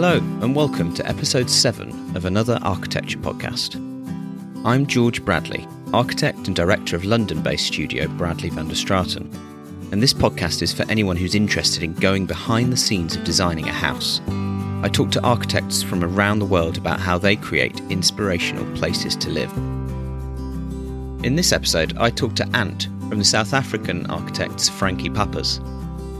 Hello, and welcome to episode 7 of another architecture podcast. I'm George Bradley, architect and director of London based studio Bradley van der Straeten, and this podcast is for anyone who's interested in going behind the scenes of designing a house. I talk to architects from around the world about how they create inspirational places to live. In this episode, I talk to Ant from the South African architects Frankie Pappas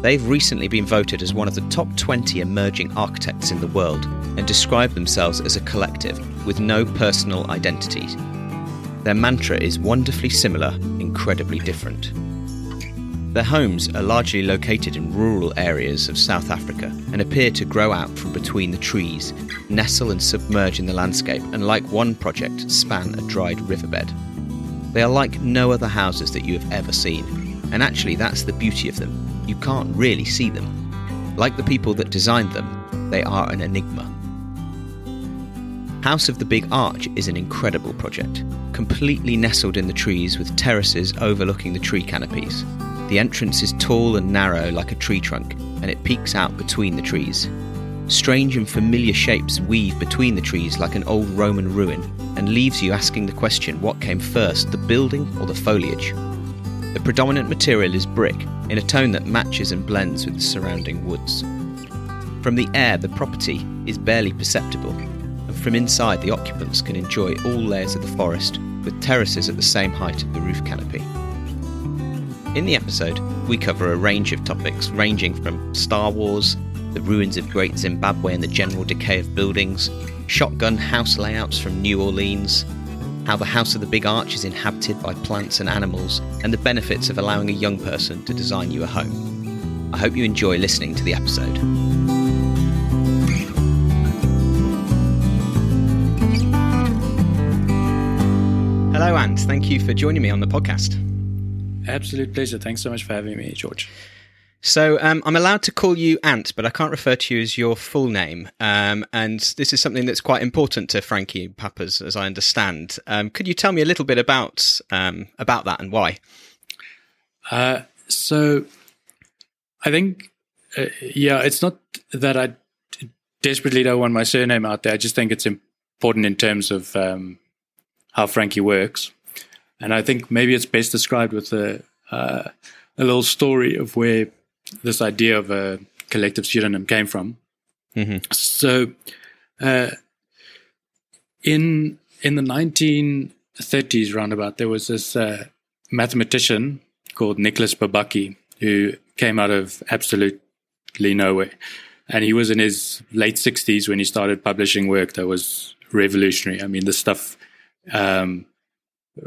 They've recently been voted as one of the top 20 emerging architects in the world and describe themselves as a collective with no personal identities. Their mantra is wonderfully similar, incredibly different. Their homes are largely located in rural areas of South Africa and appear to grow out from between the trees, nestle and submerge in the landscape, and like one project, span a dried riverbed. They are like no other houses that you have ever seen, and actually, that's the beauty of them you can't really see them. Like the people that designed them, they are an enigma. House of the Big Arch is an incredible project, completely nestled in the trees with terraces overlooking the tree canopies. The entrance is tall and narrow like a tree trunk, and it peeks out between the trees. Strange and familiar shapes weave between the trees like an old Roman ruin, and leaves you asking the question what came first, the building or the foliage? The predominant material is brick, in a tone that matches and blends with the surrounding woods. From the air, the property is barely perceptible, and from inside, the occupants can enjoy all layers of the forest, with terraces at the same height of the roof canopy. In the episode, we cover a range of topics ranging from Star Wars, the ruins of Great Zimbabwe and the general decay of buildings, shotgun house layouts from New Orleans, how the House of the Big Arch is inhabited by plants and animals, and the benefits of allowing a young person to design you a home. I hope you enjoy listening to the episode. Hello, Ant. Thank you for joining me on the podcast. Absolute pleasure. Thanks so much for having me, George. So um, I'm allowed to call you Ant, but I can't refer to you as your full name. Um, and this is something that's quite important to Frankie Pappas, as I understand. Um, could you tell me a little bit about um, about that and why? Uh, so I think, uh, yeah, it's not that I desperately don't want my surname out there. I just think it's important in terms of um, how Frankie works, and I think maybe it's best described with a. Uh, a little story of where this idea of a collective pseudonym came from. Mm-hmm. So, uh, in in the 1930s, roundabout, there was this uh, mathematician called Nicolas Bourbaki who came out of absolutely nowhere, and he was in his late 60s when he started publishing work that was revolutionary. I mean, the stuff. Um,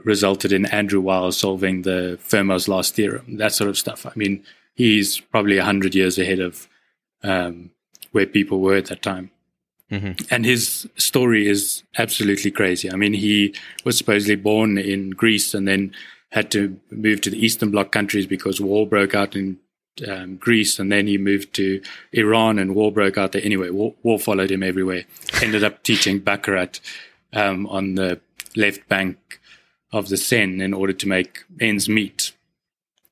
resulted in Andrew Wiles solving the Fermat's last theorem, that sort of stuff. I mean, he's probably 100 years ahead of um, where people were at that time. Mm-hmm. And his story is absolutely crazy. I mean, he was supposedly born in Greece and then had to move to the Eastern Bloc countries because war broke out in um, Greece. And then he moved to Iran and war broke out there. Anyway, war, war followed him everywhere. Ended up teaching Baccarat um, on the left bank of the Seine in order to make ends meet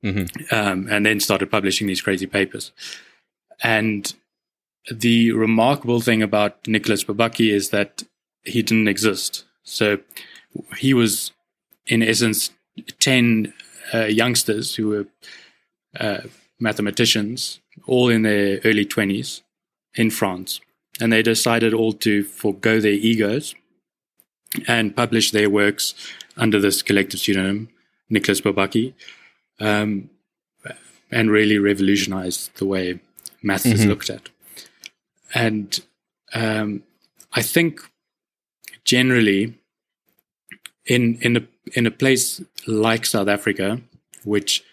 mm-hmm. um, and then started publishing these crazy papers. And the remarkable thing about Nicolas Bourbaki is that he didn't exist. So he was, in essence, 10 uh, youngsters who were uh, mathematicians, all in their early 20s in France. And they decided all to forego their egos and publish their works under this collective pseudonym, Nicolas Bourbaki um, and really revolutionized the way math mm-hmm. is looked at. And um, I think generally, in in a in a place like South Africa, which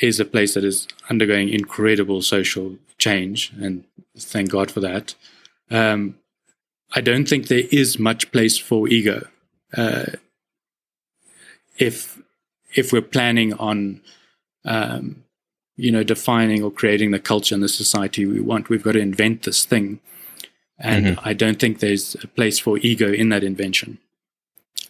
is a place that is undergoing incredible social change, and thank God for that. Um, I don't think there is much place for ego. Uh, if if we're planning on, um, you know, defining or creating the culture and the society we want, we've got to invent this thing. And mm-hmm. I don't think there's a place for ego in that invention.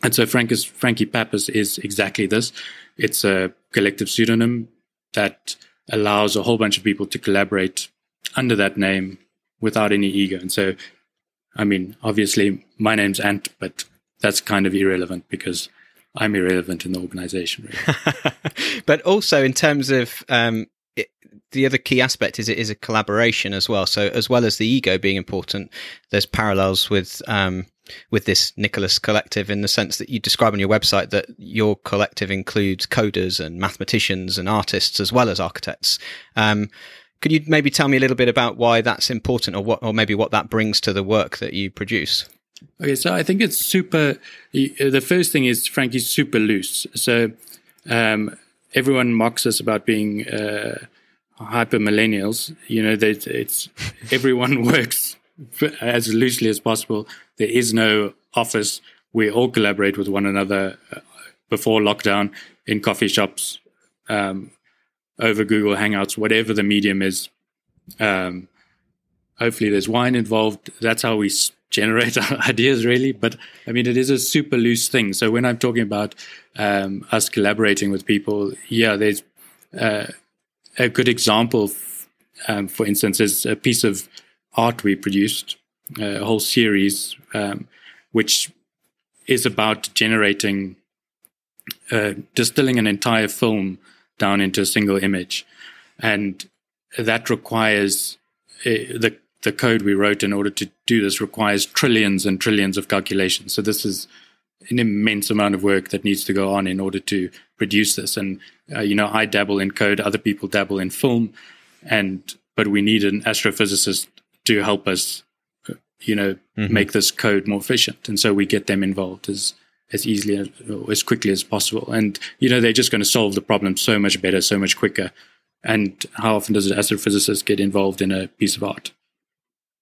And so Francis, Frankie Pappas is exactly this. It's a collective pseudonym that allows a whole bunch of people to collaborate under that name without any ego. And so, I mean, obviously, my name's Ant, but that's kind of irrelevant because I'm irrelevant in the organization. Really. but also in terms of um, it, the other key aspect is it is a collaboration as well. So as well as the ego being important, there's parallels with um, with this Nicolas collective in the sense that you describe on your website that your collective includes coders and mathematicians and artists as well as architects. Um, could you maybe tell me a little bit about why that's important, or what, or maybe what that brings to the work that you produce? Okay, so I think it's super. The first thing is, frankly, super loose. So um, everyone mocks us about being uh, hyper millennials. You know, that it's everyone works as loosely as possible. There is no office. We all collaborate with one another uh, before lockdown in coffee shops, um, over Google Hangouts, whatever the medium is. Um, hopefully, there's wine involved. That's how we generate ideas, really. But I mean, it is a super loose thing. So when I'm talking about um, us collaborating with people, yeah, there's uh, a good example. Um, for instance, is a piece of art we produced, uh, a whole series, um, which is about generating, uh, distilling an entire film down into a single image. And that requires uh, the the code we wrote in order to do this requires trillions and trillions of calculations. So this is an immense amount of work that needs to go on in order to produce this. And uh, you know, I dabble in code, other people dabble in film, and but we need an astrophysicist to help us, you know, mm-hmm. make this code more efficient. And so we get them involved as as easily as, as quickly as possible. And you know, they're just going to solve the problem so much better, so much quicker. And how often does an astrophysicist get involved in a piece of art?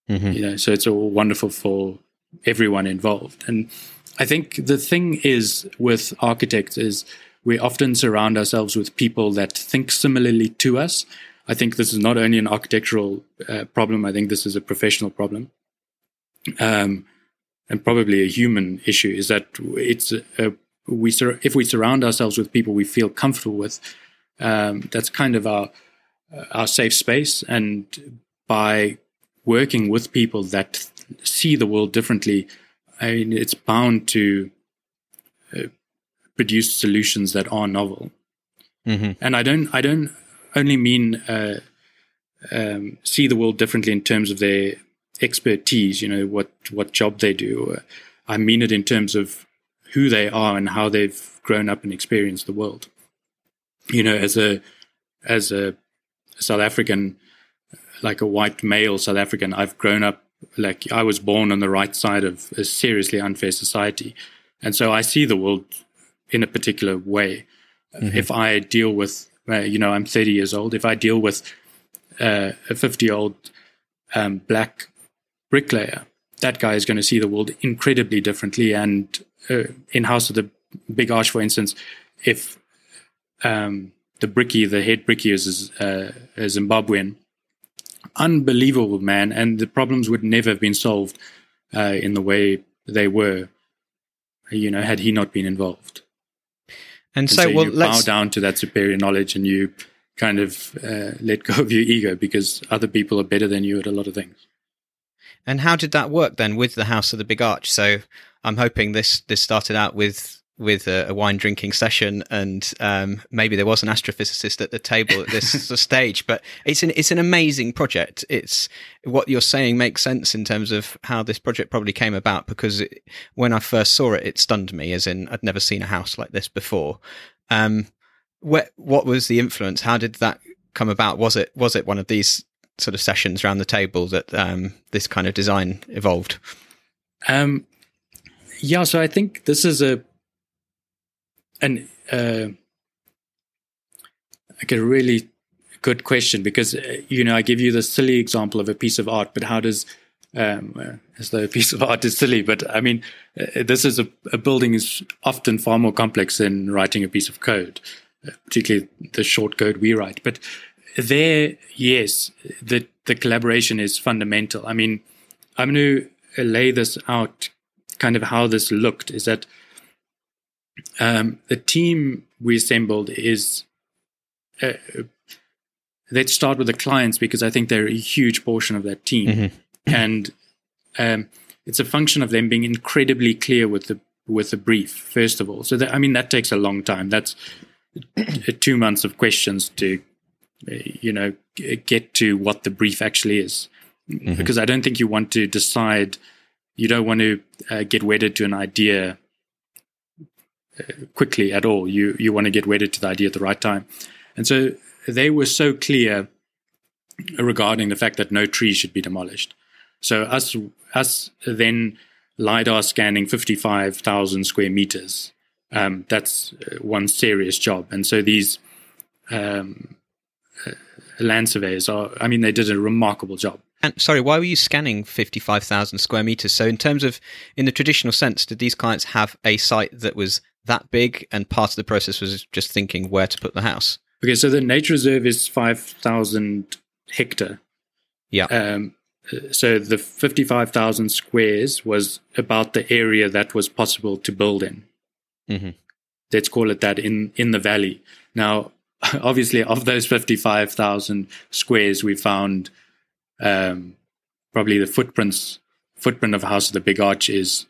Mm-hmm. You know, so it's all wonderful for everyone involved. And I think the thing is with architects is we often surround ourselves with people that think similarly to us. I think this is not only an architectural uh, problem. I think this is a professional problem. Um, and probably a human issue is that it's a, we sur- if we surround ourselves with people we feel comfortable with, um, that's kind of our our safe space. And by working with people that see the world differently, I mean, it's bound to uh, produce solutions that are novel. Mm-hmm. And I don't, I don't only mean uh, um, see the world differently in terms of their expertise. You know what what job they do. I mean it in terms of who they are and how they've grown up and experienced the world. You know, as a as a South African, like a white male South African, I've grown up like I was born on the right side of a seriously unfair society. And so I see the world in a particular way. Mm-hmm. If I deal with, uh, you know, I'm 30 years old, if I deal with uh, a 50 year old um, black bricklayer, that guy is going to see the world incredibly differently. And uh, in House of the Big Arch, for instance, if um, the brickie, the head brickie is uh, a Zimbabwean, unbelievable man, and the problems would never have been solved uh, in the way they were, you know, had he not been involved. And, and so, so, well, you bow down to that superior knowledge, and you kind of uh, let go of your ego because other people are better than you at a lot of things. And how did that work then with the House of the Big Arch? So I'm hoping this this started out with with a, a wine drinking session, and um, maybe there was an astrophysicist at the table at this stage. But it's an it's an amazing project. It's what you're saying makes sense in terms of how this project probably came about. Because it, when I first saw it, it stunned me, as in I'd never seen a house like this before. Um, what what was the influence? How did that come about? Was it was it one of these sort of sessions around the table that um, this kind of design evolved? Um, yeah, so I think this is a an uh, like a really good question because uh, you know I give you the silly example of a piece of art, but how does um, uh, as though a piece of art is silly, but I mean uh, this is a, a, building is often far more complex than writing a piece of code, particularly the short code we write. But there, yes, the the collaboration is fundamental. I mean, I'm going to lay this out, kind of how this looked. Is that um, the team we assembled is uh, let's start with the clients because I think they're a huge portion of that team. Mm-hmm. and um, it's a function of them being incredibly clear with the with the brief first of all. So that, I mean that takes a long time. That's two months of questions to you know get to what the brief actually is, mm-hmm. because I don't think you want to decide. You don't want to uh, get wedded to an idea uh, quickly at all. You you want to get wedded to the idea at the right time, and so they were so clear regarding the fact that no tree should be demolished. So us us then lidar scanning fifty five thousand square meters. Um, that's uh, one serious job, and so these um, uh, land surveyors are. I mean, they did a remarkable job. And sorry, why were you scanning 55,000 square meters? So, in terms of, in the traditional sense, did these clients have a site that was that big and part of the process was just thinking where to put the house? Okay, so the nature reserve is 5,000 hectare. Yeah. Um, so the 55,000 squares was about the area that was possible to build in. Mm-hmm. Let's call it that in, in the valley. Now, obviously, of those 55,000 squares, we found um, probably the footprints footprint of House of the Big Arch is,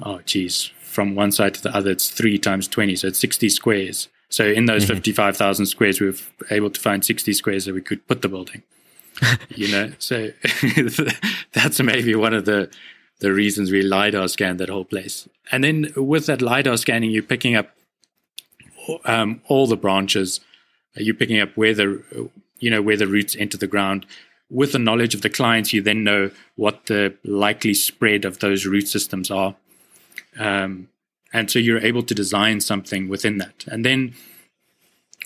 oh, geez, from one side to the other, it's three times 20, so it's 60 squares. So in those mm-hmm. 55,000 squares, we were able to find 60 squares that we could put the building. you know, so that's maybe one of the the reasons we lidar scanned that whole place. And then with that lidar scanning, you're picking up um, all the branches. You're picking up where the you know where the roots enter the ground. With the knowledge of the clients, you then know what the likely spread of those root systems are. Um, and so you're able to design something within that. And then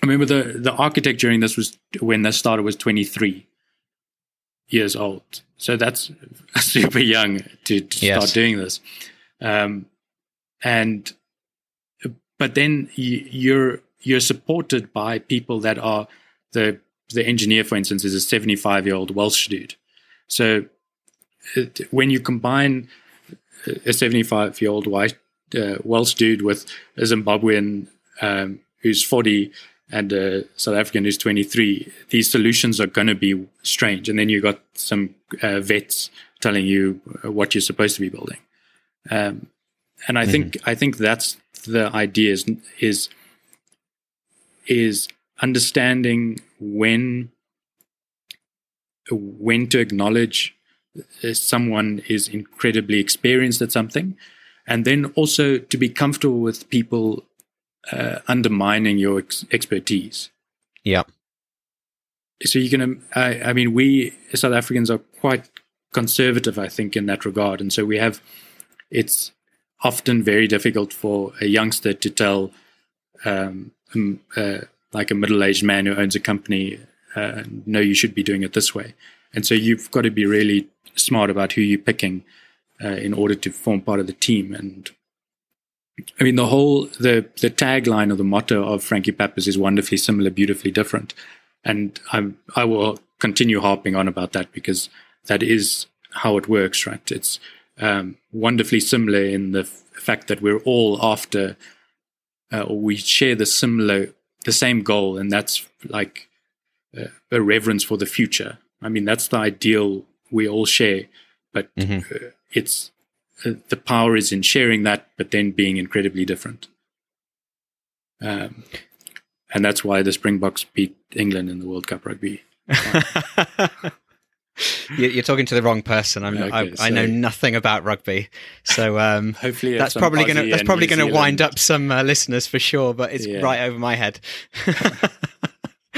I remember the the architect during this was when this started was 23 years old. So that's super young to, to yes. start doing this. Um, and but then you're you're supported by people that are the the engineer, for instance, is a 75 year old Welsh dude. So it, when you combine a 75 year old white uh, Welsh dude with a Zimbabwean um, who's 40 and a South African who's 23, these solutions are going to be strange. And then you've got some uh, vets telling you what you're supposed to be building. Um, and I mm-hmm. think I think that's the idea is is is understanding when when to acknowledge someone is incredibly experienced at something and then also to be comfortable with people uh, undermining your ex- expertise. Yeah. So you can, I, I mean, we South Africans are quite conservative, I think, in that regard, and so we have. It's often very difficult for a youngster to tell, um, um, uh, like a middle-aged man who owns a company, uh, no, you should be doing it this way. And so you've got to be really smart about who you're picking uh, in order to form part of the team. And I mean, the whole the the tagline or the motto of Frankie Pappas is wonderfully similar, beautifully different. And I I will continue harping on about that because that is how it works, right? It's um, wonderfully similar in the f- fact that we're all after, uh, or we share the similar, the same goal, and that's like uh, a reverence for the future. I mean, that's the ideal we all share, but mm-hmm. uh, it's uh, the power is in sharing that, but then being incredibly different. Um, and that's why the Springboks beat England in the World Cup rugby. You're talking to the wrong person. I'm, okay, I, so I, know nothing about rugby, so um, hopefully that's probably going to that's probably going to wind up some uh, listeners for sure. But it's yeah. right over my head.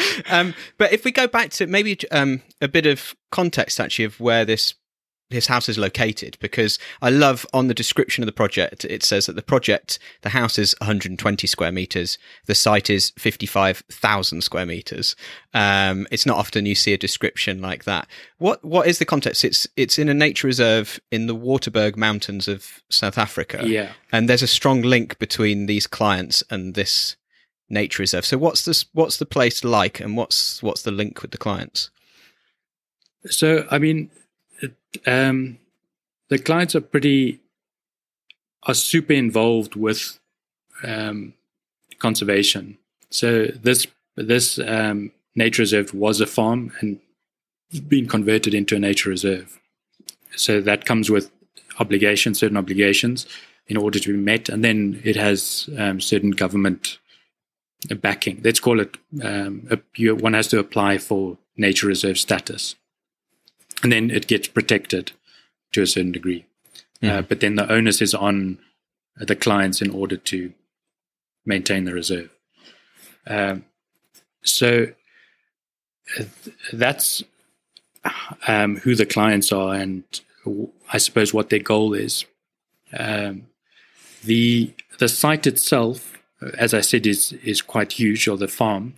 um, but if we go back to maybe um, a bit of context, actually, of where this his house is located because I love on the description of the project it says that the project the house is 120 square meters the site is 55,000 square meters. Um, it's not often you see a description like that. What what is the context? It's it's in a nature reserve in the Waterberg mountains of South Africa. Yeah. And there's a strong link between these clients and this nature reserve so what's this what's the place like and what's what's the link with the clients so i mean um, the clients are pretty are super involved with um, conservation. So this this um, nature reserve was a farm and been converted into a nature reserve. so that comes with obligations, certain obligations in order to be met, and then it has um, certain government backing. Let's call it um, a, you, one has to apply for nature reserve status, and then it gets protected to a certain degree. Mm. Uh, but then the onus is on the clients in order to maintain the reserve. Um, so uh, that's um, who the clients are and I suppose what their goal is. Um, the the site itself, as I said, is is quite huge, or the farm.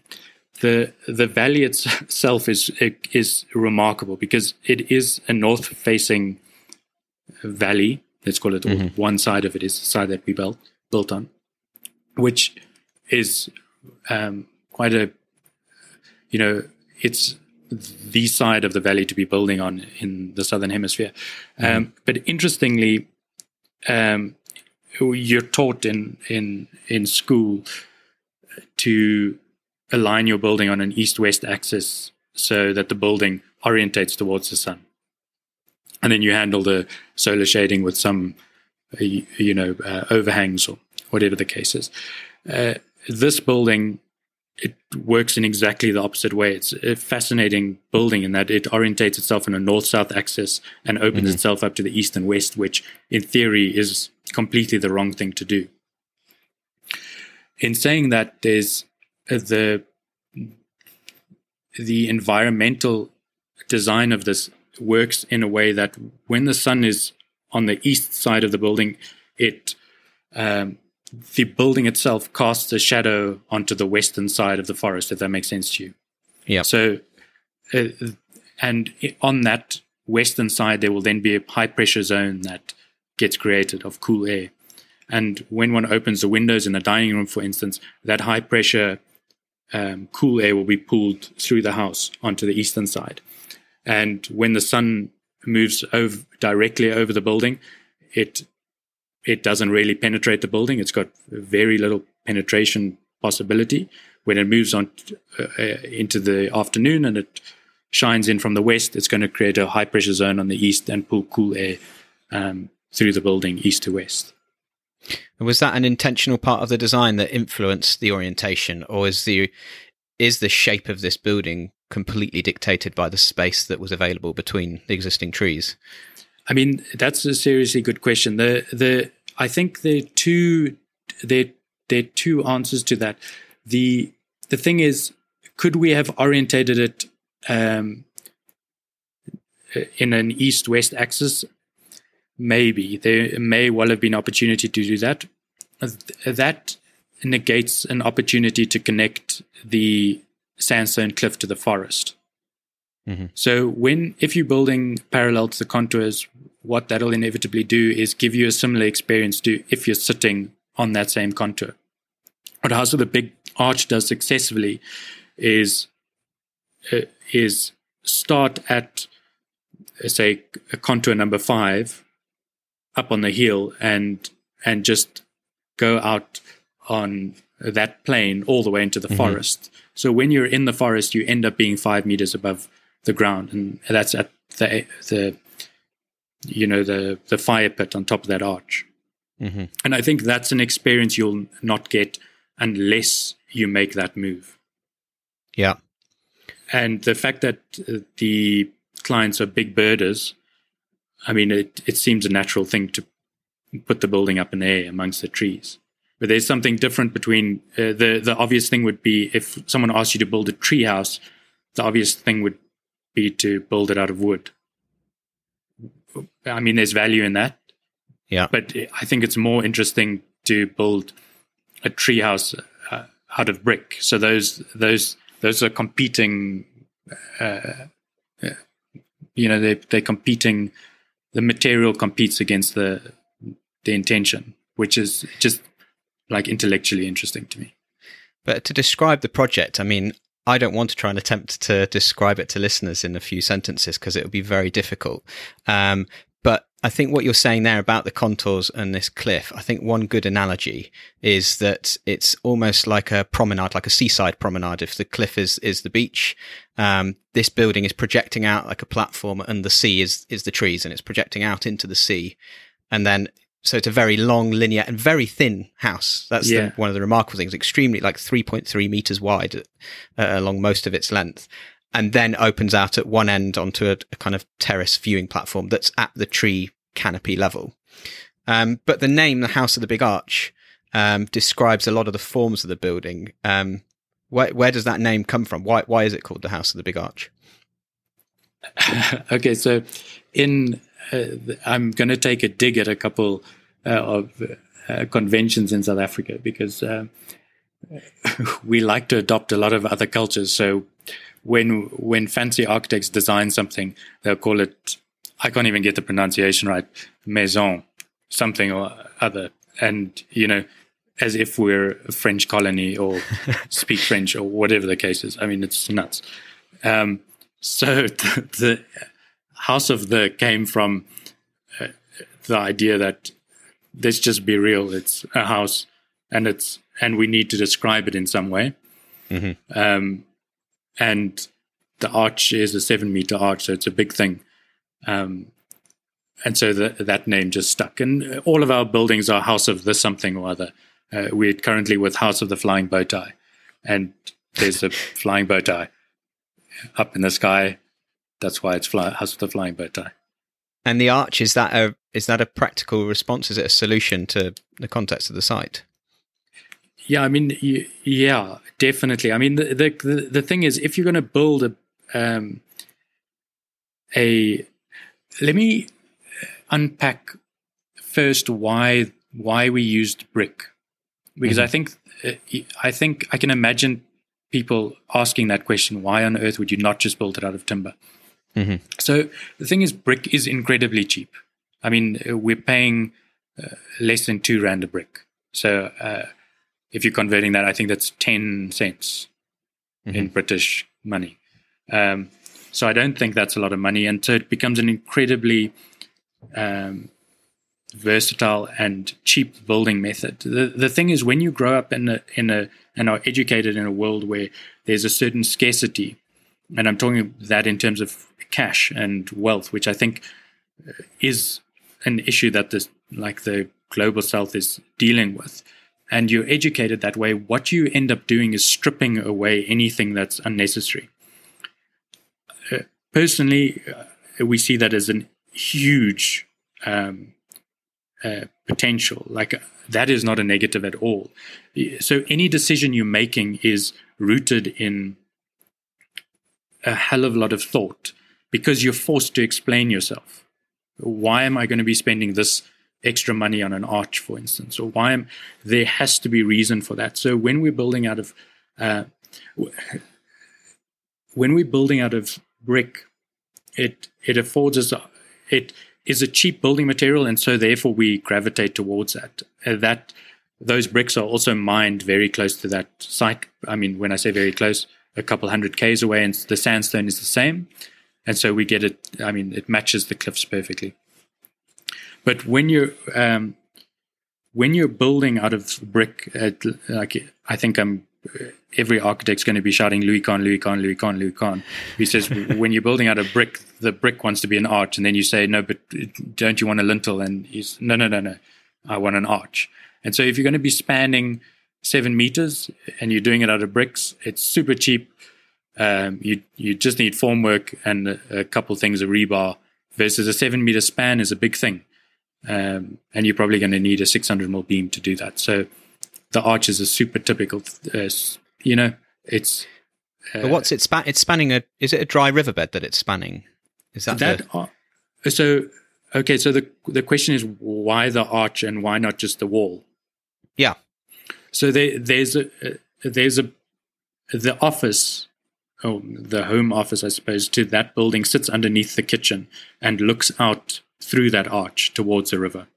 The the valley itself is is remarkable because it is a north facing valley. Let's call it mm-hmm. one side of it is the side that we built built on, which is um, quite a you know it's the side of the valley to be building on in the southern hemisphere. Um, but interestingly, um, you're taught in in in school to align your building on an east-west axis so that the building orientates towards the sun, and then you handle the solar shading with some, uh, you know, uh, overhangs or whatever the case is. Uh, this building it works in exactly the opposite way. It's a fascinating building in that it orientates itself in a north-south axis and opens mm-hmm. itself up to the east and west, which in theory is completely the wrong thing to do. In saying that, there's uh, the the environmental design of this works in a way that when the sun is on the east side of the building, it um, the building itself casts a shadow onto the western side of the forest, if that makes sense to you. Yeah. So, uh, and on that western side, there will then be a high pressure zone that gets created of cool air. And when one opens the windows in the dining room, for instance, that high pressure um, cool air will be pulled through the house onto the eastern side. And when the sun moves over directly over the building, it it doesn't really penetrate the building. It's got very little penetration possibility. When it moves on uh, uh, into the afternoon and it shines in from the west, it's going to create a high pressure zone on the east and pull cool air um, through the building east to west. Was that an intentional part of the design that influenced the orientation, or is the is the shape of this building completely dictated by the space that was available between the existing trees? I mean, that's a seriously good question. The the I think there are two there there are two answers to that. The the thing is, could we have orientated it um, in an east west axis? Maybe there may well have been opportunity to do that. That negates an opportunity to connect the sandstone cliff to the forest. Mm-hmm. So when if you're building parallel to the contours, what that'll inevitably do is give you a similar experience to if you're sitting on that same contour. What House of the Big Arch does successfully is uh, is start at uh, say a contour number five up on the hill and and just go out on that plane all the way into the mm-hmm. forest. So when you're in the forest, you end up being five meters above the ground, and that's at the the you know the the fire pit on top of that arch. Mm-hmm. And I think that's an experience you'll not get unless you make that move. Yeah. And the fact that uh, the clients are big birders, I mean, it, it seems a natural thing to put the building up in the air amongst the trees. But there's something different between uh, the the obvious thing would be if someone asked you to build a treehouse, the obvious thing would be to build it out of wood. I mean, there's value in that. Yeah. But I think it's more interesting to build a treehouse uh, out of brick. So those those those are competing. Uh, uh, you know, they they're competing. The material competes against the the intention, which is just like intellectually interesting to me. But to describe the project, I mean, I don't want to try and attempt to describe it to listeners in a few sentences because it would be very difficult. Um, but I think what you're saying there about the contours and this cliff, I think one good analogy is that it's almost like a promenade, like a seaside promenade. If the cliff is, is the beach, um, this building is projecting out like a platform and the sea is, is the trees and it's projecting out into the sea. And then, so it's a very long, linear and very thin house. That's Yeah. the, one of the remarkable things, extremely like 3.3 meters wide uh, along most of its length and then opens out at one end onto a, a kind of terrace viewing platform that's at the tree canopy level. Um, but the name, the House of the Big Arch, um, describes a lot of the forms of the building. Um, where, where does that name come from? Why, why is it called the House of the Big Arch? okay, so in I'm going to take a dig at a couple uh, of uh, conventions in South Africa because uh, we like to adopt a lot of other cultures. So when when fancy architects design something, they'll call it I can't even get the pronunciation right, maison, something or other, and you know. As if we're a French colony or speak French or whatever the case is. I mean, it's nuts. Um, so the, the House of the came from uh, the idea that let's just be real. It's a house, and it's and we need to describe it in some way. Mhm. Um, and the arch is a seven meter arch, so it's a big thing. Um, and so the, that name just stuck. And all of our buildings are House of the something or other. Uh, we're currently with House of the Flying Bow Tie, and there's a flying bow tie up in the sky. That's why it's fly, House of the Flying Bow Tie. And the arch is that a is that a practical response? Is it a solution to the context of the site? Yeah, I mean, yeah, definitely. I mean, the the the, the thing is, if you're going to build a um, a, let me unpack first why why we used brick, because I think uh, I think I can imagine people asking that question: Why on earth would you not just build it out of timber? Mhm. So the thing is, brick is incredibly cheap. I mean, uh, we're paying uh, less than two rand a brick. So uh, if you're converting that, I think that's 10 cents in British money. Um, so I don't think that's a lot of money. And so it becomes an incredibly um, versatile and cheap building method. The, the thing is, when you grow up in a, in a, and are educated in a world where there's a certain scarcity, and I'm talking that in terms of cash and wealth, which I think is an issue that this, like the global south is dealing with and you're educated that way, what you end up doing is stripping away anything that's unnecessary. Uh, personally, uh, we see that as a huge um, uh, potential. Like that is not a negative at all. So any decision you're making is rooted in a hell of a lot of thought because you're forced to explain yourself. Why am I going to be spending this extra money on an arch, for instance, or why am there has to be reason for that. So when we're building out of uh, when we're building out of brick, it it affords us it is a cheap building material, and so therefore we gravitate towards that. Uh, that those bricks are also mined very close to that site. I mean, when I say very close, a couple hundred k's away, and the sandstone is the same, and so we get it. I mean, it matches the cliffs perfectly. But when you're um, when you're building out of brick, uh, like I think I'm every architect's going to be shouting Louis Kahn, Louis Kahn, Louis Kahn, Louis Kahn. He says when you're building out of brick, the brick wants to be an arch, and then you say no, but don't you want a lintel? And he's no, no, no, no, I want an arch. And so if you're going to be spanning seven meters and you're doing it out of bricks, it's super cheap. Um, you you just need formwork and a, a couple things of rebar. Versus a seven meter span is a big thing, um, and you're probably going to need a 600 mil beam to do that. So the arch is a super typical. Uh, you know, it's But what's it span? It's spanning a. Is it a dry riverbed that it's spanning? Is that, that. the, ar- so okay, so the the question is why the arch and why not just the wall? yeah? So there, there's a there's a the office, oh, the home office, I suppose, to that building sits underneath the kitchen and looks out through that arch towards the river.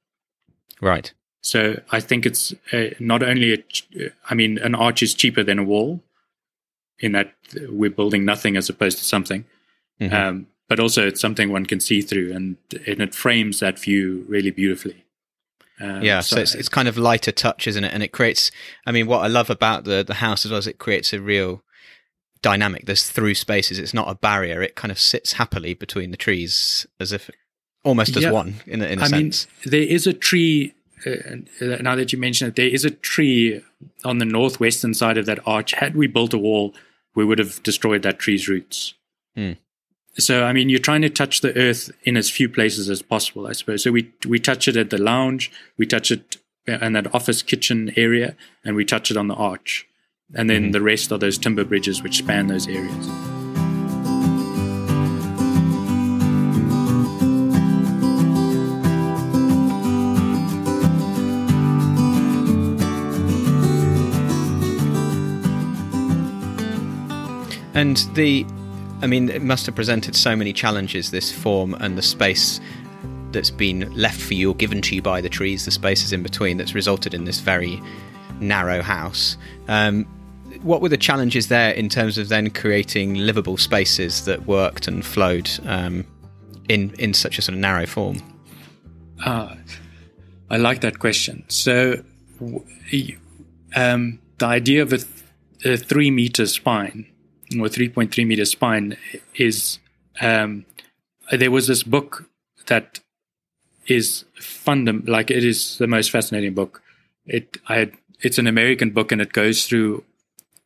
Right. So I think it's uh, not only a, ch- I mean, an arch is cheaper than a wall, in that we're building nothing as opposed to something. Mhm. Um, but also it's something one can see through, and and it frames that view really beautifully. Um, yeah, so, so, it's it's kind of lighter touch, isn't it? And it creates. I mean, what I love about the the house as well is it creates a real dynamic. There's through spaces. It's not a barrier. It kind of sits happily between the trees, as if almost as yeah. one in a, in a I sense. I mean, there is a tree. Uh, now that you mention it, there is a tree on the northwestern side of that arch. Had we built a wall, we would have destroyed that tree's roots. Hmm. So, I mean, you're trying to touch the earth in as few places as possible, I suppose. So we we touch it at the lounge, we touch it in that office kitchen area, and we touch it on the arch. And then mm-hmm. the rest are those timber bridges which span those areas. And the I mean, it must have presented so many challenges, this form and the space that's been left for you or given to you by the trees, the spaces in between, that's resulted in this very narrow house. Um, what were the challenges there in terms of then creating livable spaces that worked and flowed um, in in such a sort of narrow form? Uh, I like that question. So, um, the idea of a, th- a three meter spine or 3.3 meter spine is um, there was this book that is fundam like it is the most fascinating book. It I had, it's an American book and it goes through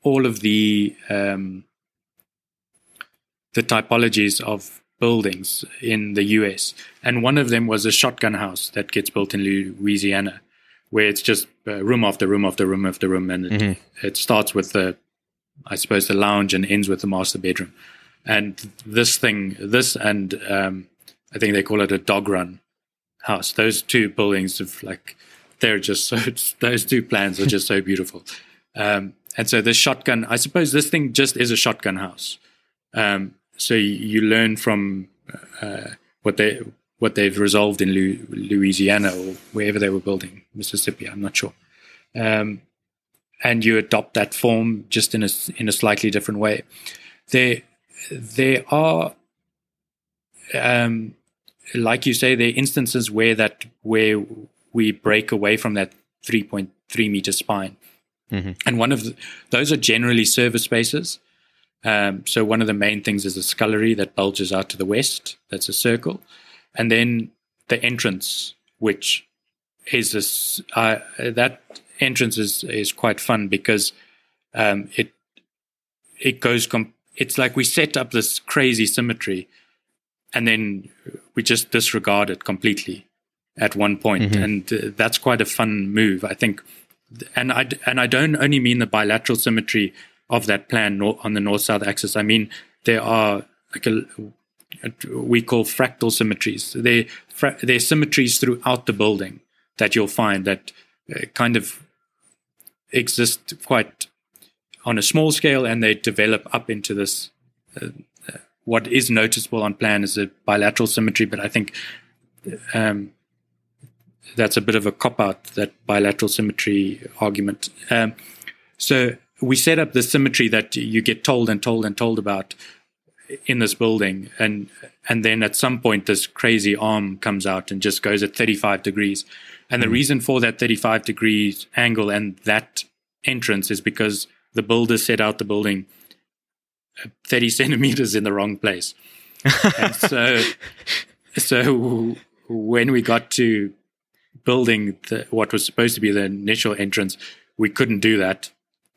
all of the um, the typologies of buildings in the US, and one of them was a shotgun house that gets built in Louisiana, where it's just uh, room after room after room after room, and it, mm-hmm. it starts with the I suppose, the lounge and ends with the master bedroom. And this thing, this and um, I think they call it a dog run house. Those two buildings of like, they're just so, those two plans are just so beautiful. Um, and so this shotgun, I suppose this thing just is a shotgun house. Um, so you, you, learn from uh, what they what they've resolved in Louisiana or wherever they were building, Mississippi. I'm not sure. Um, and you adopt that form just in a in a slightly different way. There there are um, like you say, there are instances where that where we break away from that 3.3 meter spine. Mm-hmm. And one of the, those are generally service spaces. Um, so one of the main things is a scullery that bulges out to the west. That's a circle, and then the entrance, which is this uh, that entrance is is quite fun because um, it it goes. Com- it's like we set up this crazy symmetry, and then we just disregard it completely at one point, mm-hmm. and uh, that's quite a fun move, I think. And I and I don't only mean the bilateral symmetry of that plan on the north south axis. I mean there are like a we call fractal symmetries. They they're symmetries throughout the building that you'll find that uh, kind of exist quite on a small scale and they develop up into this. Uh, uh, what is noticeable on plan is a bilateral symmetry, but I think um, that's a bit of a cop out, that bilateral symmetry argument. Um, so we set up the symmetry that you get told and told and told about in this building and and then at some point this crazy arm comes out and just goes at 35 degrees and the mm. reason for that 35 degrees angle and that entrance is because the builder set out the building 30 centimeters in the wrong place. and so, so when we got to building the, what was supposed to be the initial entrance, we couldn't do that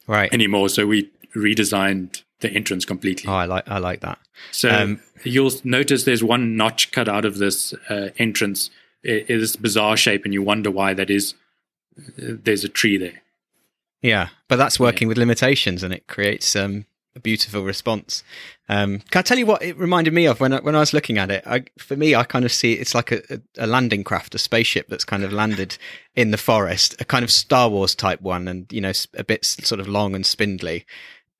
right anymore. So we redesigned the entrance completely. Oh, I like I like that. So um, you'll notice there's one notch cut out of this uh, entrance it is a bizarre shape, and you wonder why that is. There's a tree there. Yeah, but that's working yeah. with limitations, and it creates um, a beautiful response. Um, can I tell you what it reminded me of when I, when I was looking at it? I, for me, I kind of see it's like a, a, landing craft, a spaceship that's kind of landed in the forest, a kind of Star Wars type one, and you know, a bit sort of long and spindly.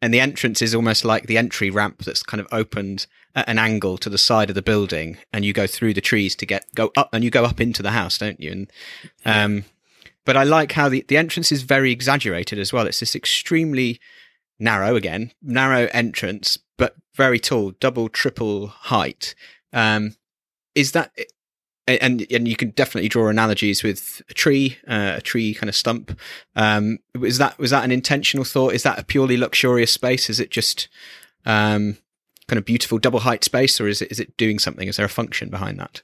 And the entrance is almost like the entry ramp that's kind of opened at an angle to the side of the building, and you go through the trees to get go up, and you go up into the house, don't you? And um, but I like how the the entrance is very exaggerated as well. It's this extremely narrow again, narrow entrance, but very tall, double, triple height. Um, is that and and you can definitely draw analogies with a tree, uh, a tree kind of stump. Um, was that was that an intentional thought? Is that a purely luxurious space? Is it just um, kind of beautiful double height space, or is it is it doing something? Is there a function behind that?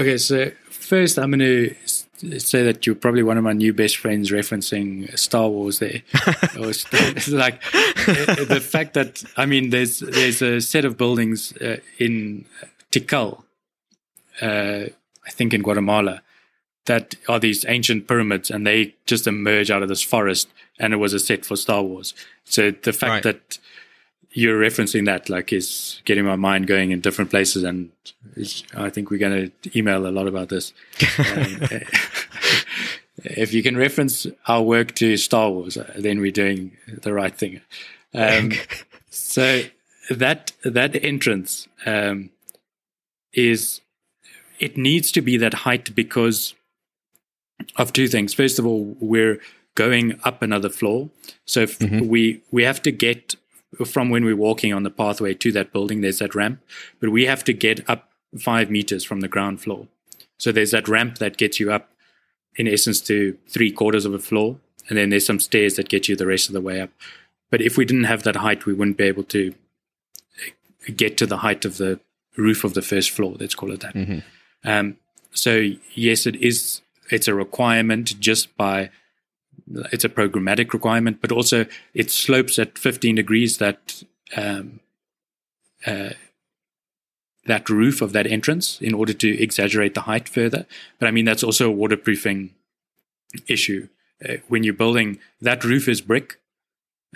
Okay, so first I'm going to say that you're probably one of my new best friends referencing Star Wars there. it's like the fact that I mean, there's there's a set of buildings uh, in Tikal uh, I think in Guatemala, that are these ancient pyramids, and they just emerge out of this forest, and it was a set for Star Wars. So the fact right. that you're referencing that, like, is getting my mind going in different places, and I think we're going to email a lot about this. um, if you can reference our work to Star Wars, uh, then we're doing the right thing. Um, so that that entrance um, is it needs to be that height because of two things. First of all, we're going up another floor, so mm-hmm. we we have to get from when we're walking on the pathway to that building. There's that ramp, but we have to get up five meters from the ground floor. So there's that ramp that gets you up, in essence, to three quarters of a floor, and then there's some stairs that get you the rest of the way up. But if we didn't have that height, we wouldn't be able to get to the height of the roof of the first floor. Let's call it that. Mm-hmm. Um, so yes, it is. It's a requirement just by. It's a programmatic requirement, but also it slopes at 15 degrees. That um, uh, that roof of that entrance in order to exaggerate the height further. But I mean that's also a waterproofing issue. Uh, when you're building, that roof is brick.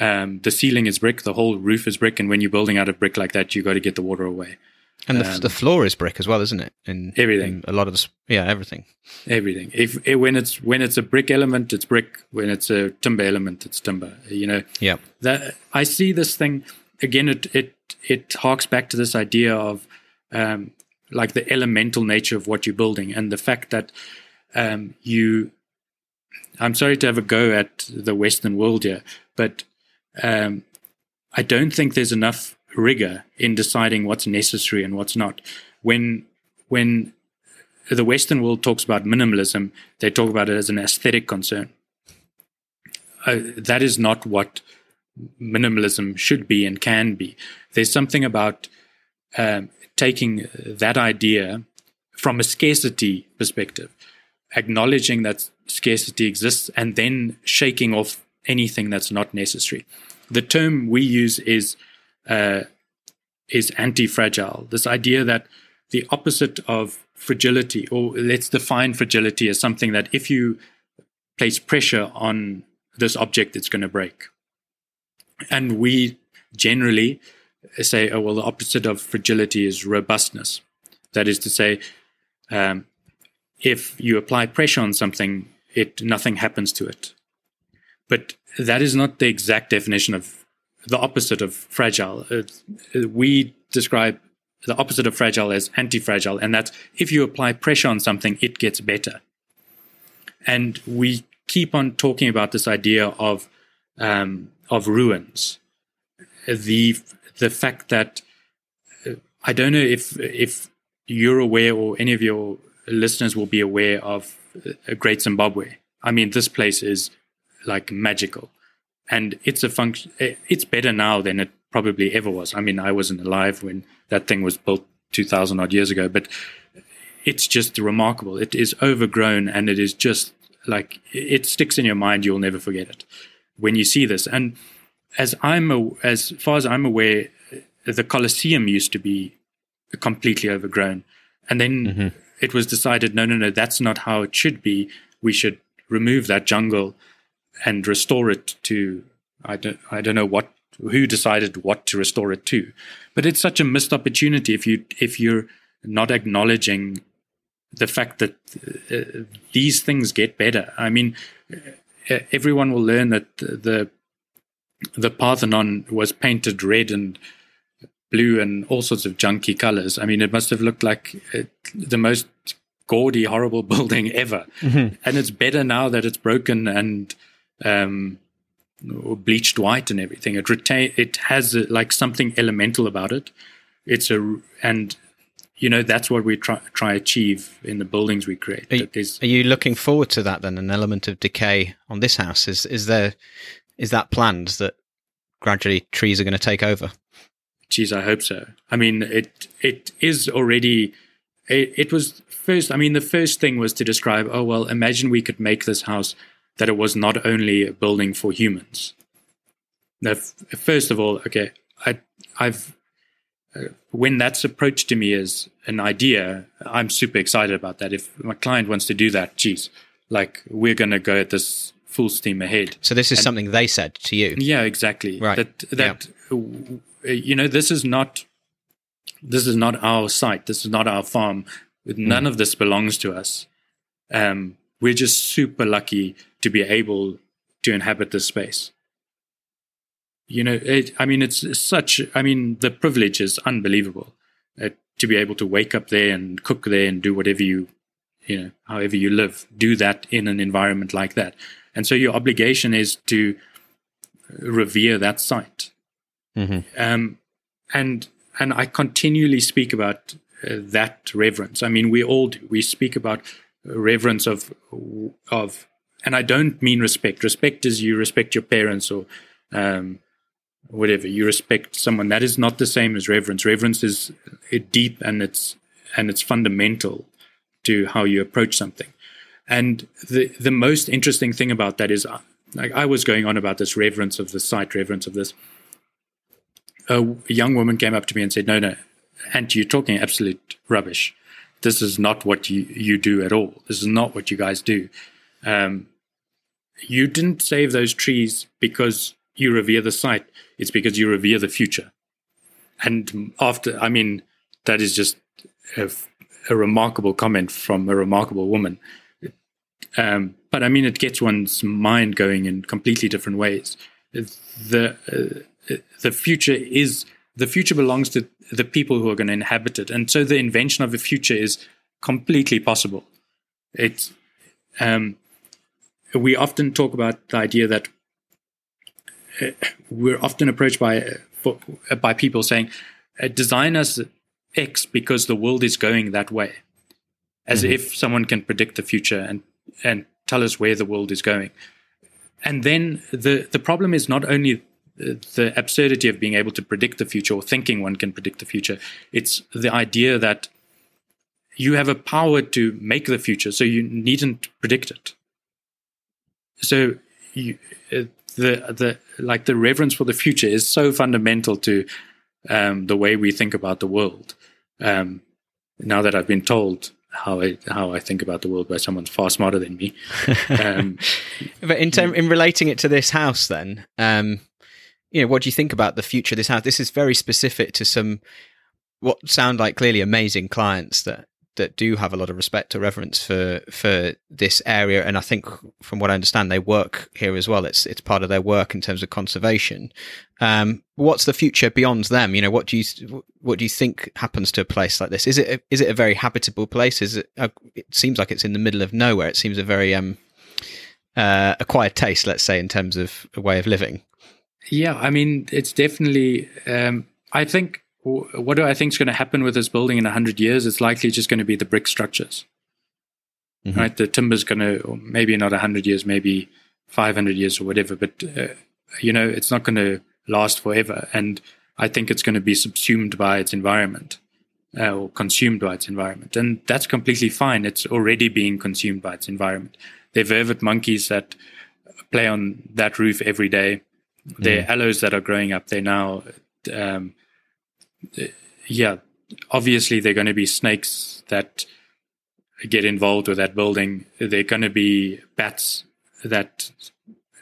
Um, the ceiling is brick. The whole roof is brick. And when you're building out of brick like that, you got to get the water away. And the, um, the floor is brick as well, isn't it? In everything, in a lot of the yeah, everything, everything. If, if, when it's when it's a brick element, it's brick. When it's a timber element, it's timber. You know. Yeah. That I see this thing again. It it it harks back to this idea of um, like the elemental nature of what you're building, and the fact that um, you. I'm sorry to have a go at the Western world here, but um, I don't think there's enough rigor in deciding what's necessary and what's not. When when the Western world talks about minimalism, they talk about it as an aesthetic concern. Uh, that is not what minimalism should be and can be. There's something about um, taking that idea from a scarcity perspective, acknowledging that scarcity exists, and then shaking off anything that's not necessary. The term we use is uh, is anti-fragile. This idea that the opposite of fragility, or let's define fragility as something that if you place pressure on this object, it's going to break. And we generally say, oh, well, the opposite of fragility is robustness. That is to say, um, if you apply pressure on something, it nothing happens to it. But that is not the exact definition of the opposite of fragile. Uh, we describe the opposite of fragile as anti-fragile, and that's if you apply pressure on something, it gets better. And we keep on talking about this idea of um, of ruins. The the fact that uh, I don't know if if you're aware or any of your listeners will be aware of uh, Great Zimbabwe. I mean, this place is like magical and it's a function. It's better now than it probably ever was. I mean, I wasn't alive when that thing was built two thousand odd years ago, but it's just remarkable. It is overgrown, and it is just like it sticks in your mind. You'll never forget it when you see this. And as I'm as far as I'm aware, the Colosseum used to be completely overgrown, and then mm-hmm. it was decided, no, no, no, that's not how it should be. We should remove that jungle and restore it to I don't I don't know what who decided what to restore it to, but it's such a missed opportunity if you if you're not acknowledging the fact that uh, these things get better. I mean, everyone will learn that the the Parthenon was painted red and blue and all sorts of junky colors. I mean, it must have looked like uh, the most gaudy, horrible building ever. Mm-hmm. And it's better now that it's broken and um, bleached white and everything. It retain it has a, like something elemental about it. It's a and you know that's what we try try achieve in the buildings we create. Are, are you looking forward to that then? An element of decay on this house is is there is that planned that gradually trees are going to take over? Geez, I hope so. I mean, it it is already. It, it was first. I mean, the first thing was to describe. Oh well, imagine we could make this house that it was not only a building for humans. Now, first of all, okay, I, I've uh, when that's approached to me as an idea, I'm super excited about that. If my client wants to do that, geez, like we're going to go at this full steam ahead. So this is and, something they said to you. Yeah, exactly. Right. That that yeah. Uh, you know, this is not this is not our site. This is not our farm. None mm. of this belongs to us. Um, we're just super lucky to be able to inhabit this space. You know, it, I mean, it's such, I mean, the privilege is unbelievable uh, to be able to wake up there and cook there and do whatever you, you know, however you live, do that in an environment like that. And so your obligation is to revere that site. Mm-hmm. Um, and, and I continually speak about uh, that reverence. I mean, we all do. We speak about reverence of of and I don't mean respect. Respect is you respect your parents or um, whatever. You respect someone. That is not the same as reverence. Reverence is deep and it's and it's fundamental to how you approach something. And the the most interesting thing about that is, like I was going on about this reverence of the site, reverence of this. A, a young woman came up to me and said, "No, no, and you're talking absolute rubbish this is not what you, you do at all. This is not what you guys do. Um, you didn't save those trees because you revere the site. It's because you revere the future. And after, I mean, that is just a, a remarkable comment from a remarkable woman. Um, but I mean, it gets one's mind going in completely different ways. The uh, the future is the future belongs to the people who are going to inhabit it. And so the invention of a future is completely possible. It's, um, we often talk about the idea that uh, we're often approached by, uh, for, uh, by people saying, uh, design us X because the world is going that way. As mm-hmm. if someone can predict the future and, and tell us where the world is going. And then the, the problem is not only the absurdity of being able to predict the future or thinking one can predict the future. It's the idea that you have a power to make the future, so you needn't predict it. So you, the the like the reverence for the future is so fundamental to um, the way we think about the world. Um, now that I've been told how I how I think about the world by someone far smarter than me. Um, but in term, in relating it to this house, then um, you know, what do you think about the future of this house? This is very specific to some what sound like clearly amazing clients that that do have a lot of respect or reverence for for this area. And I think from what I understand they work here as well. It's it's part of their work in terms of conservation. Um, what's the future beyond them? You know what do you what do you think happens to a place like this? Is it a, is it a very habitable place? Is it a, it seems like it's in the middle of nowhere. It seems a very um uh, acquired taste let's say in terms of a way of living. Yeah, I mean, it's definitely. Um, I think what do I think is going to happen with this building in hundred years? It's likely just going to be the brick structures, mm-hmm. right? The timber's going to maybe not hundred years, maybe five hundred years or whatever, but uh, you know, it's not going to last forever, and I think it's going to be subsumed by its environment. Uh, or consumed by its environment. And that's completely fine. It's already being consumed by its environment. They're vervet monkeys that play on that roof every day the mm. aloes that are growing up there now, um, yeah, obviously they're going to be snakes that get involved with that building. They're going to be bats that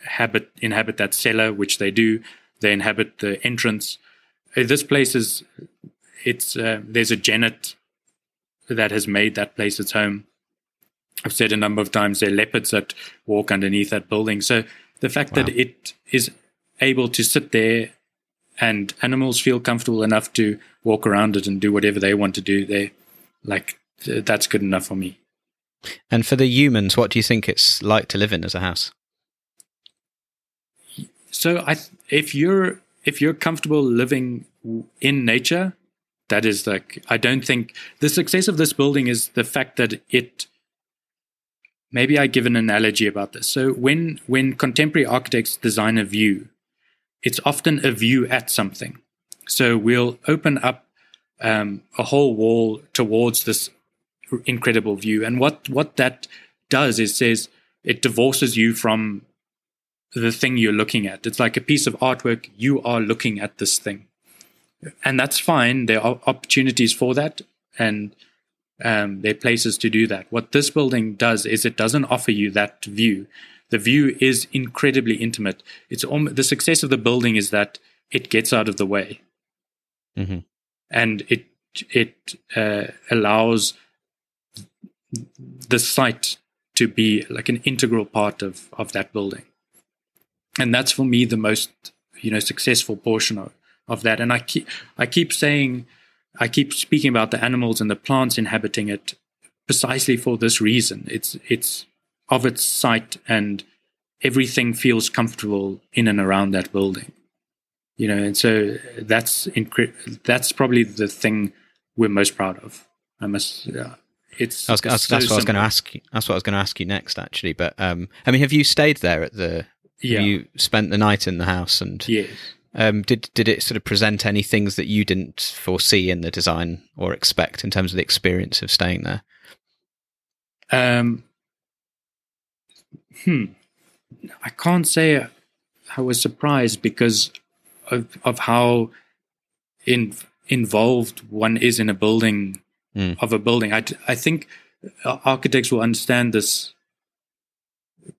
habit inhabit that cellar, which they do. They inhabit the entrance. Uh, this place is it's uh, there's a genet that has made that place its home. I've said a number of times there are leopards that walk underneath that building. So the fact wow. that it is able to sit there and animals feel comfortable enough to walk around it and do whatever they want to do they like that's good enough for me and for the humans what do you think it's like to live in as a house so I, if you're if you're comfortable living in nature, that is like I don't think the success of this building is the fact that it. Maybe I give an analogy about this. So when when contemporary architects design a view, it's often a view at something. So we'll open up um, a whole wall towards this incredible view, and what what that does is says it divorces you from the thing you're looking at. It's like a piece of artwork. You are looking at this thing. And that's fine. There are opportunities for that. And um, there are places to do that. What this building does is it doesn't offer you that view. The view is incredibly intimate. It's almost, the success of the building is that it gets out of the way, mm-hmm. and it it uh, allows the site to be like an integral part of of that building and that's for me the most you know successful portion of, of that and i keep i keep saying i keep speaking about the animals and the plants inhabiting it precisely for this reason it's it's of its site and everything feels comfortable in and around that building you know and so that's incre- that's probably the thing we're most proud of i must uh, it's, was, it's so that's what I was going to ask you. That's what I was going to ask you next, actually. But um, I mean, have you stayed there at the yeah. you spent the night in the house and yes. Um, did did it sort of present any things that you didn't foresee in the design or expect in terms of the experience of staying there? Um, hmm, I can't say I was surprised because of of how in, involved one is in a building mm. of a building. I I think architects will understand this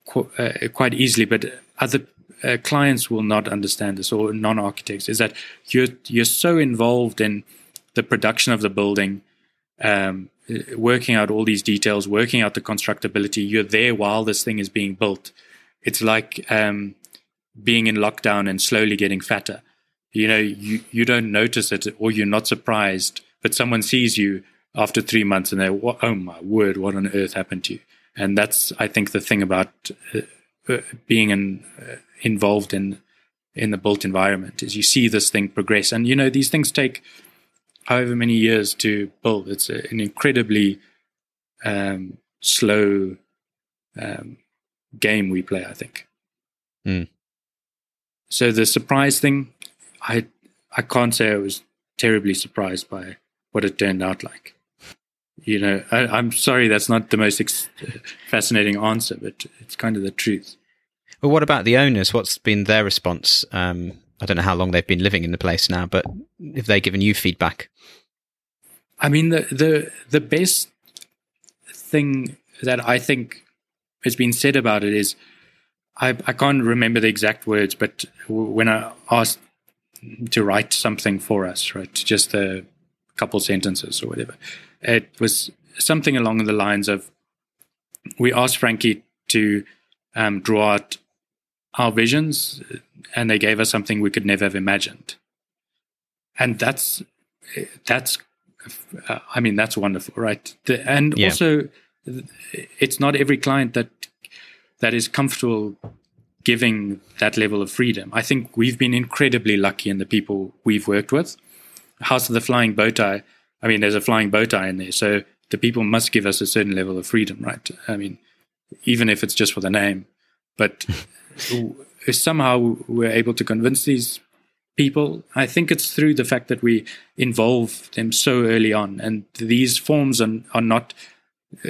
qu- uh, quite easily, but other uh, clients will not understand this or non-architects is that you're you're so involved in the production of the building um, working out all these details working out the constructability you're there while this thing is being built. It's like um, being in lockdown and slowly getting fatter. You know you you don't notice it or you're not surprised but someone sees you after three months and they're oh my word what on earth happened to you? And that's i think the thing about uh, uh, being in, uh, involved in in the built environment is you see this thing progress. And you know these things take however many years to build it's a, an incredibly um, slow um, game we play i think mm. so the surprise thing i i can't say i was terribly surprised by what it turned out like you know, I, am sorry that's not the most ex- fascinating answer, but it's kind of the truth. Well, what about the owners? What's been their response? Um, I don't know how long they've been living in the place now, but have they given you feedback? I mean, the the the best thing that I think has been said about it is, I I can't remember the exact words, but when I asked to write something for us, right, just a couple sentences or whatever, it was something along the lines of we asked Frankie to um, draw out our visions, and they gave us something we could never have imagined. And that's that's uh, I mean that's wonderful, right? The, and yeah. also, it's not every client that that is comfortable giving that level of freedom. I think we've been incredibly lucky in the people we've worked with. House of the Flying Bowtie I mean, there's a flying bow tie in there, so the people must give us a certain level of freedom, right? I mean, even if it's just for the name, but somehow we're able to convince these people. I think it's through the fact that we involve them so early on, and these forms are, are not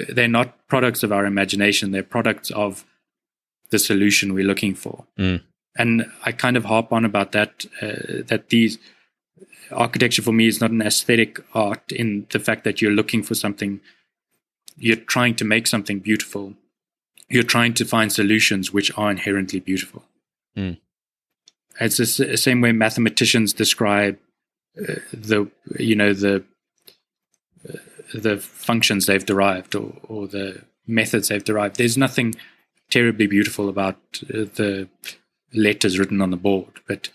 they're not products of our imagination; they're products of the solution we're looking for. Mm. And I kind of harp on about that uh, that these architecture for me is not an aesthetic art in the fact that you're looking for something, you're trying to make something beautiful. You're trying to find solutions which are inherently beautiful. Mm. It's the same way mathematicians describe uh, the, you know, the uh, the functions they've derived or, or the methods they've derived. There's nothing terribly beautiful about uh, the letters written on the board, but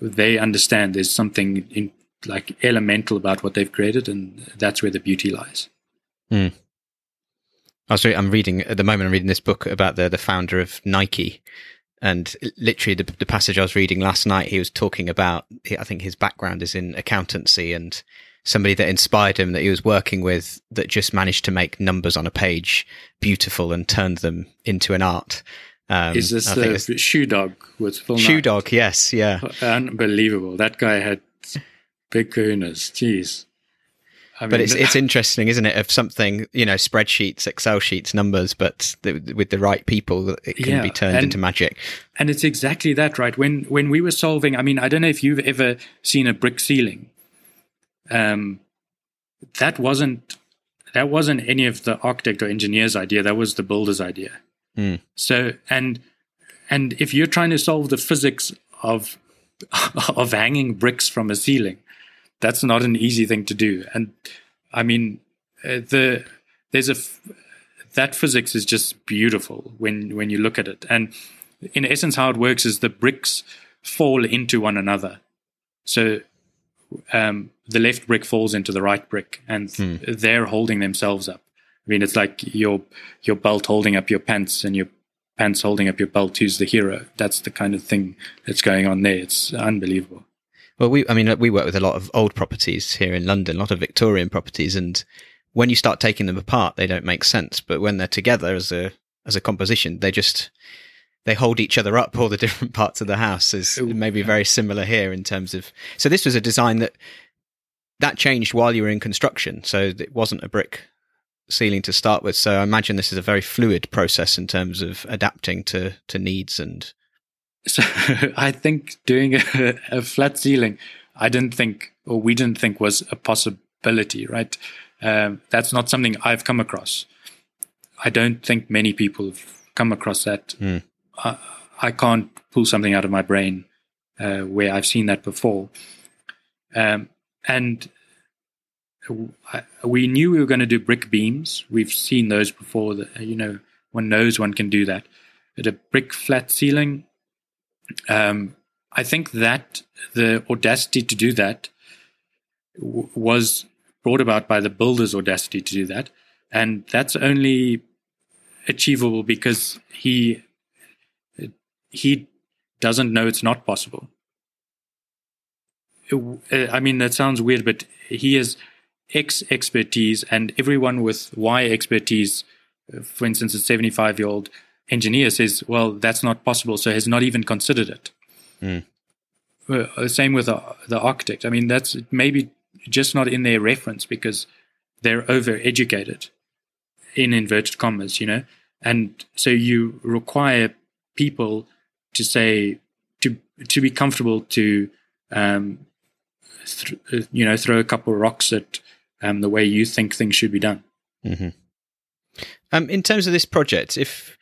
they understand there's something in, like elemental about what they've created, and that's where the beauty lies. Mm. I was I'm reading at the moment. I'm reading this book about the the founder of Nike, And literally, the, the passage I was reading last night, he was talking about. I think his background is in accountancy, and somebody that inspired him that he was working with that just managed to make numbers on a page beautiful and turned them into an art. Um, is this the shoe dog with Phil Shoe Knight? dog? Yes, yeah. Unbelievable. That guy had big kahunas. Jeez. I mean, but it's it's interesting, isn't it? Of something you know, spreadsheets, Excel sheets, numbers, but the, with the right people, it can yeah, be turned and, into magic. And it's exactly that, right? When when we were solving, I mean, I don't know if you've ever seen a brick ceiling. Um, that wasn't that wasn't any of the architect or engineer's idea. That was the builder's idea. Mm. So and and if you're trying to solve the physics of of hanging bricks from a ceiling, that's not an easy thing to do. And I mean, uh, the there's a that physics is just beautiful when when you look at it. And in essence, how it works is the bricks fall into one another. So um, the left brick falls into the right brick, and hmm. they're holding themselves up. I mean, it's like your your belt holding up your pants, and your pants holding up your belt. Who's the hero? That's the kind of thing that's going on there. It's unbelievable. Well, we, I mean, we work with a lot of old properties here in London, a lot of Victorian properties, and when you start taking them apart, they don't make sense. But when they're together as a as a composition, they just they hold each other up. All the different parts of the house is maybe very similar here in terms of. So this was a design that that changed while you were in construction. So it wasn't a brick ceiling to start with. So I imagine this is a very fluid process in terms of adapting to to needs and. So I think doing a, a flat ceiling, I didn't think, or we didn't think, was a possibility. Right? Um, that's not something I've come across. I don't think many people have come across that. Mm. I, I, can't pull something out of my brain uh, where I've seen that before. Um, and we knew we were going to do brick beams. We've seen those before. That you know, one knows one can do that. But a brick flat ceiling, um, I think that the audacity to do that w- was brought about by the builder's audacity to do that, and that's only achievable because he he doesn't know it's not possible. I mean, that sounds weird, but he is X expertise and everyone with Y expertise, uh, for instance, a 75 year old engineer says, well, that's not possible, so has not even considered it. Mm. Uh, same with the, the architect. I mean, that's maybe just not in their reference because they're over educated in inverted commas, you know? And so you require people to say, to, to be comfortable to, um, th- you know, throw a couple of rocks at um, the way you think things should be done. Mm-hmm. Um, in terms of this project, if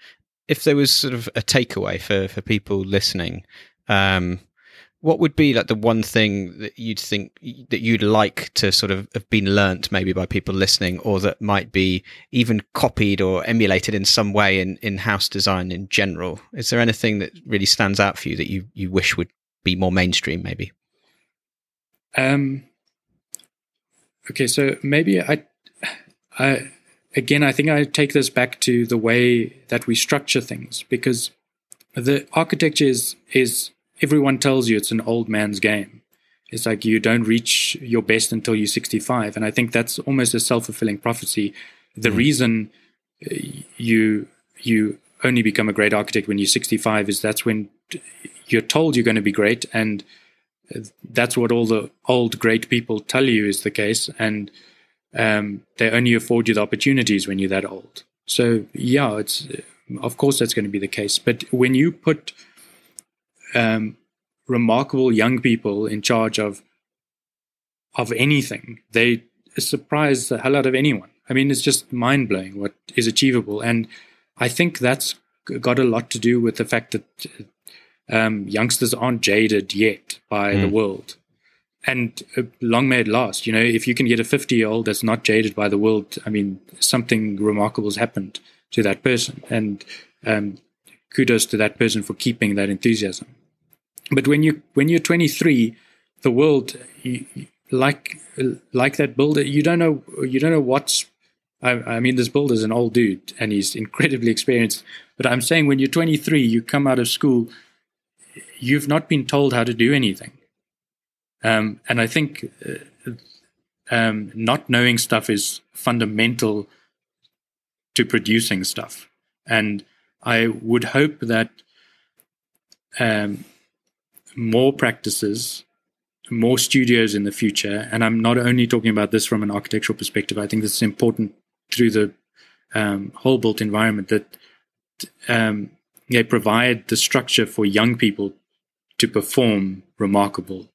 if there was sort of a takeaway for for people listening, um, what would be like the one thing that you'd think that you'd like to sort of have been learnt maybe by people listening, or that might be even copied or emulated in some way in in house design in general? Is there anything that really stands out for you that you you wish would be more mainstream, maybe? Um, Okay, so maybe I, I again, I think I take this back to the way that we structure things because the architecture is is everyone tells you it's an old man's game. It's like you don't reach your best until you're 65, and I think that's almost a self fulfilling prophecy. The mm. reason uh, you you only become a great architect when you're 65 is that's when you're told you're going to be great and that's what all the old great people tell you is the case, and um, they only afford you the opportunities when you're that old. So yeah, it's of course that's going to be the case. But when you put um, remarkable young people in charge of of anything, they surprise the hell out of anyone. I mean, it's just mind blowing what is achievable, and I think that's got a lot to do with the fact that um, youngsters aren't jaded yet by mm. the world. And uh, long may it last. You know, if you can get a 50 year old that's not jaded by the world, I mean, something remarkable has happened to that person. And um, kudos to that person for keeping that enthusiasm. But when you when you're 23, the world, like like that builder, you don't know you don't know what's I, I mean, this builder's an old dude and he's incredibly experienced. But I'm saying when you're 23, you come out of school, you've not been told how to do anything. Um, and I think uh, um, not knowing stuff is fundamental to producing stuff. And I would hope that um, more practices, more studios in the future, and I'm not only talking about this from an architectural perspective, I think this is important through the um, whole built environment that um, they provide the structure for young people to perform remarkable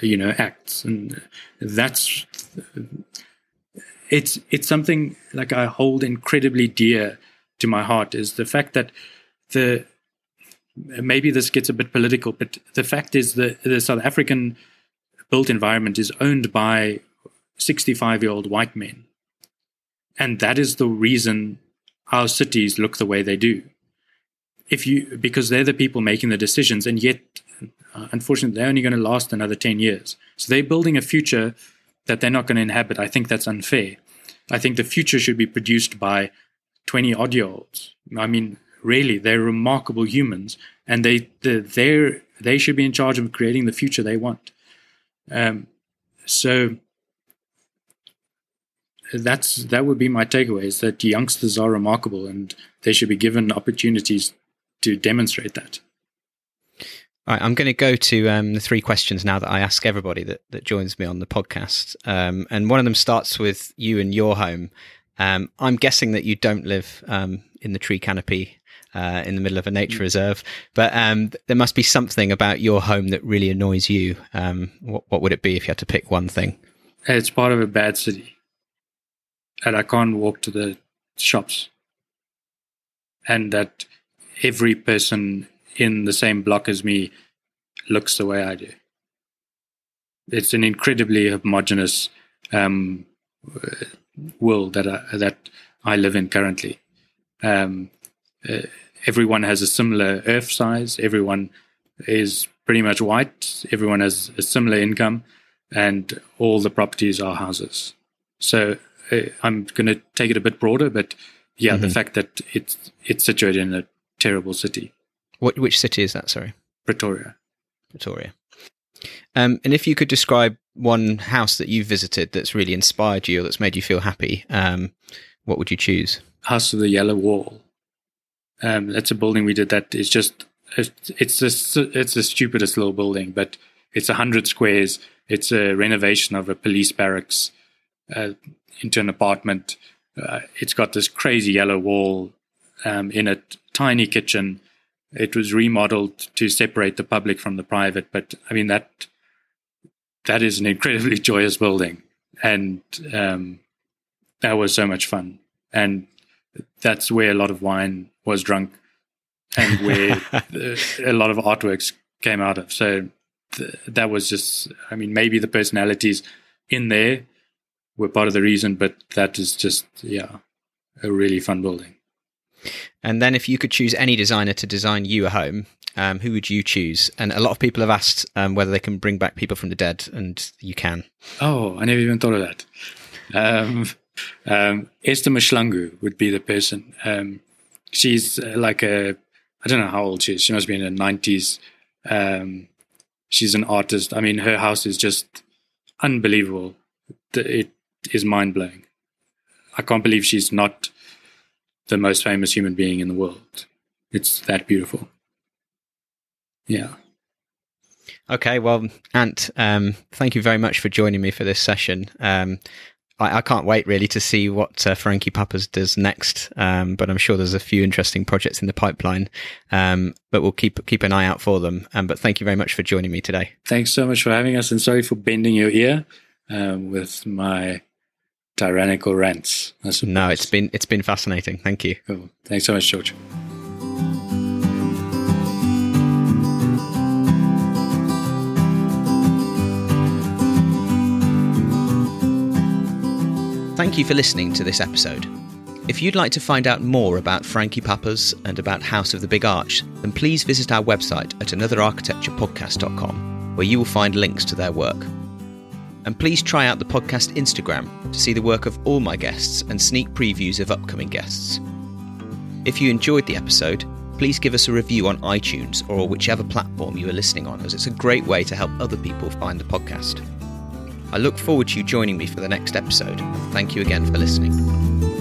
you know acts and that's it's it's something like I hold incredibly dear to my heart is the fact that the maybe this gets a bit political, but the fact is that the South African built environment is owned by 65 year old white men. And that is the reason our cities look the way they do. If you, because they're the people making the decisions, and yet, uh, unfortunately, they're only going to last another 10 years. So they're building a future that they're not going to inhabit. I think that's unfair. I think the future should be produced by 20 odd year olds. I mean, really, they're remarkable humans, and they they they should be in charge of creating the future they want. Um, so that's that would be my takeaway: is that youngsters are remarkable, and they should be given opportunities to demonstrate that. Right, I'm going to go to um, the three questions now that I ask everybody that, that joins me on the podcast. Um, and one of them starts with you and your home. Um, I'm guessing that you don't live um, in the tree canopy uh, in the middle of a nature mm. reserve, but um, there must be something about your home that really annoys you. Um, what, what would it be if you had to pick one thing? It's part of a bad city. And I can't walk to the shops. And that every person in the same block as me looks the way I do. It's an incredibly homogenous um, world that I, that I live in currently. Um, uh, everyone has a similar erf size. Everyone is pretty much white. Everyone has a similar income, and all the properties are houses. So uh, I'm going to take it a bit broader, but yeah, mm-hmm. the fact that it's it's situated in a terrible city. What which city is that? Sorry, Pretoria. Pretoria. Um, and if you could describe one house that you've visited that's really inspired you or that's made you feel happy, um, what would you choose? House of the Yellow Wall. Um, that's a building we did that is just it's it's the it's the stupidest little building, but it's a hundred squares. It's a renovation of a police barracks uh, into an apartment. Uh, it's got this crazy yellow wall um, in a tiny kitchen. It was remodeled to separate the public from the private, but I mean that that is an incredibly joyous building, and um, that was so much fun. And that's where a lot of wine was drunk, and where a lot of artworks came out of. So th- that was just, I mean, maybe the personalities in there were part of the reason, but that is just, yeah, a really fun building. And then, if you could choose any designer to design you a home, um, who would you choose? And a lot of people have asked um, whether they can bring back people from the dead, and you can. Oh, I never even thought of that. Um, um, Esther Mahlangu would be the person. Um, she's uh, like a, I don't know how old she is. She must be in her nineties. Um, she's an artist. I mean, her house is just unbelievable. It is mind blowing. I can't believe she's not the most famous human being in the world. It's that beautiful. Yeah. Okay, well, Ant, um, thank you very much for joining me for this session. Um, I, I, can't wait really to see what uh, Frankie Pappas does next. Um, but I'm sure there's a few interesting projects in the pipeline. Um, but we'll keep keep an eye out for them. Um, but thank you very much for joining me today. Thanks so much for having us, and sorry for bending your ear um, with my tyrannical rants. No, it's been it's been fascinating. Thank you. Cool. Thanks so much, George. Thank you for listening to this episode. If you'd like to find out more about Frankie Pappas and about House of the Big Arch, then please visit our website at anotherarchitecturepodcast.com, where you will find links to their work. And please try out the podcast Instagram to see the work of all my guests and sneak previews of upcoming guests. If you enjoyed the episode, please give us a review on iTunes or whichever platform you are listening on, as it's a great way to help other people find the podcast. I look forward to you joining me for the next episode. Thank you again for listening.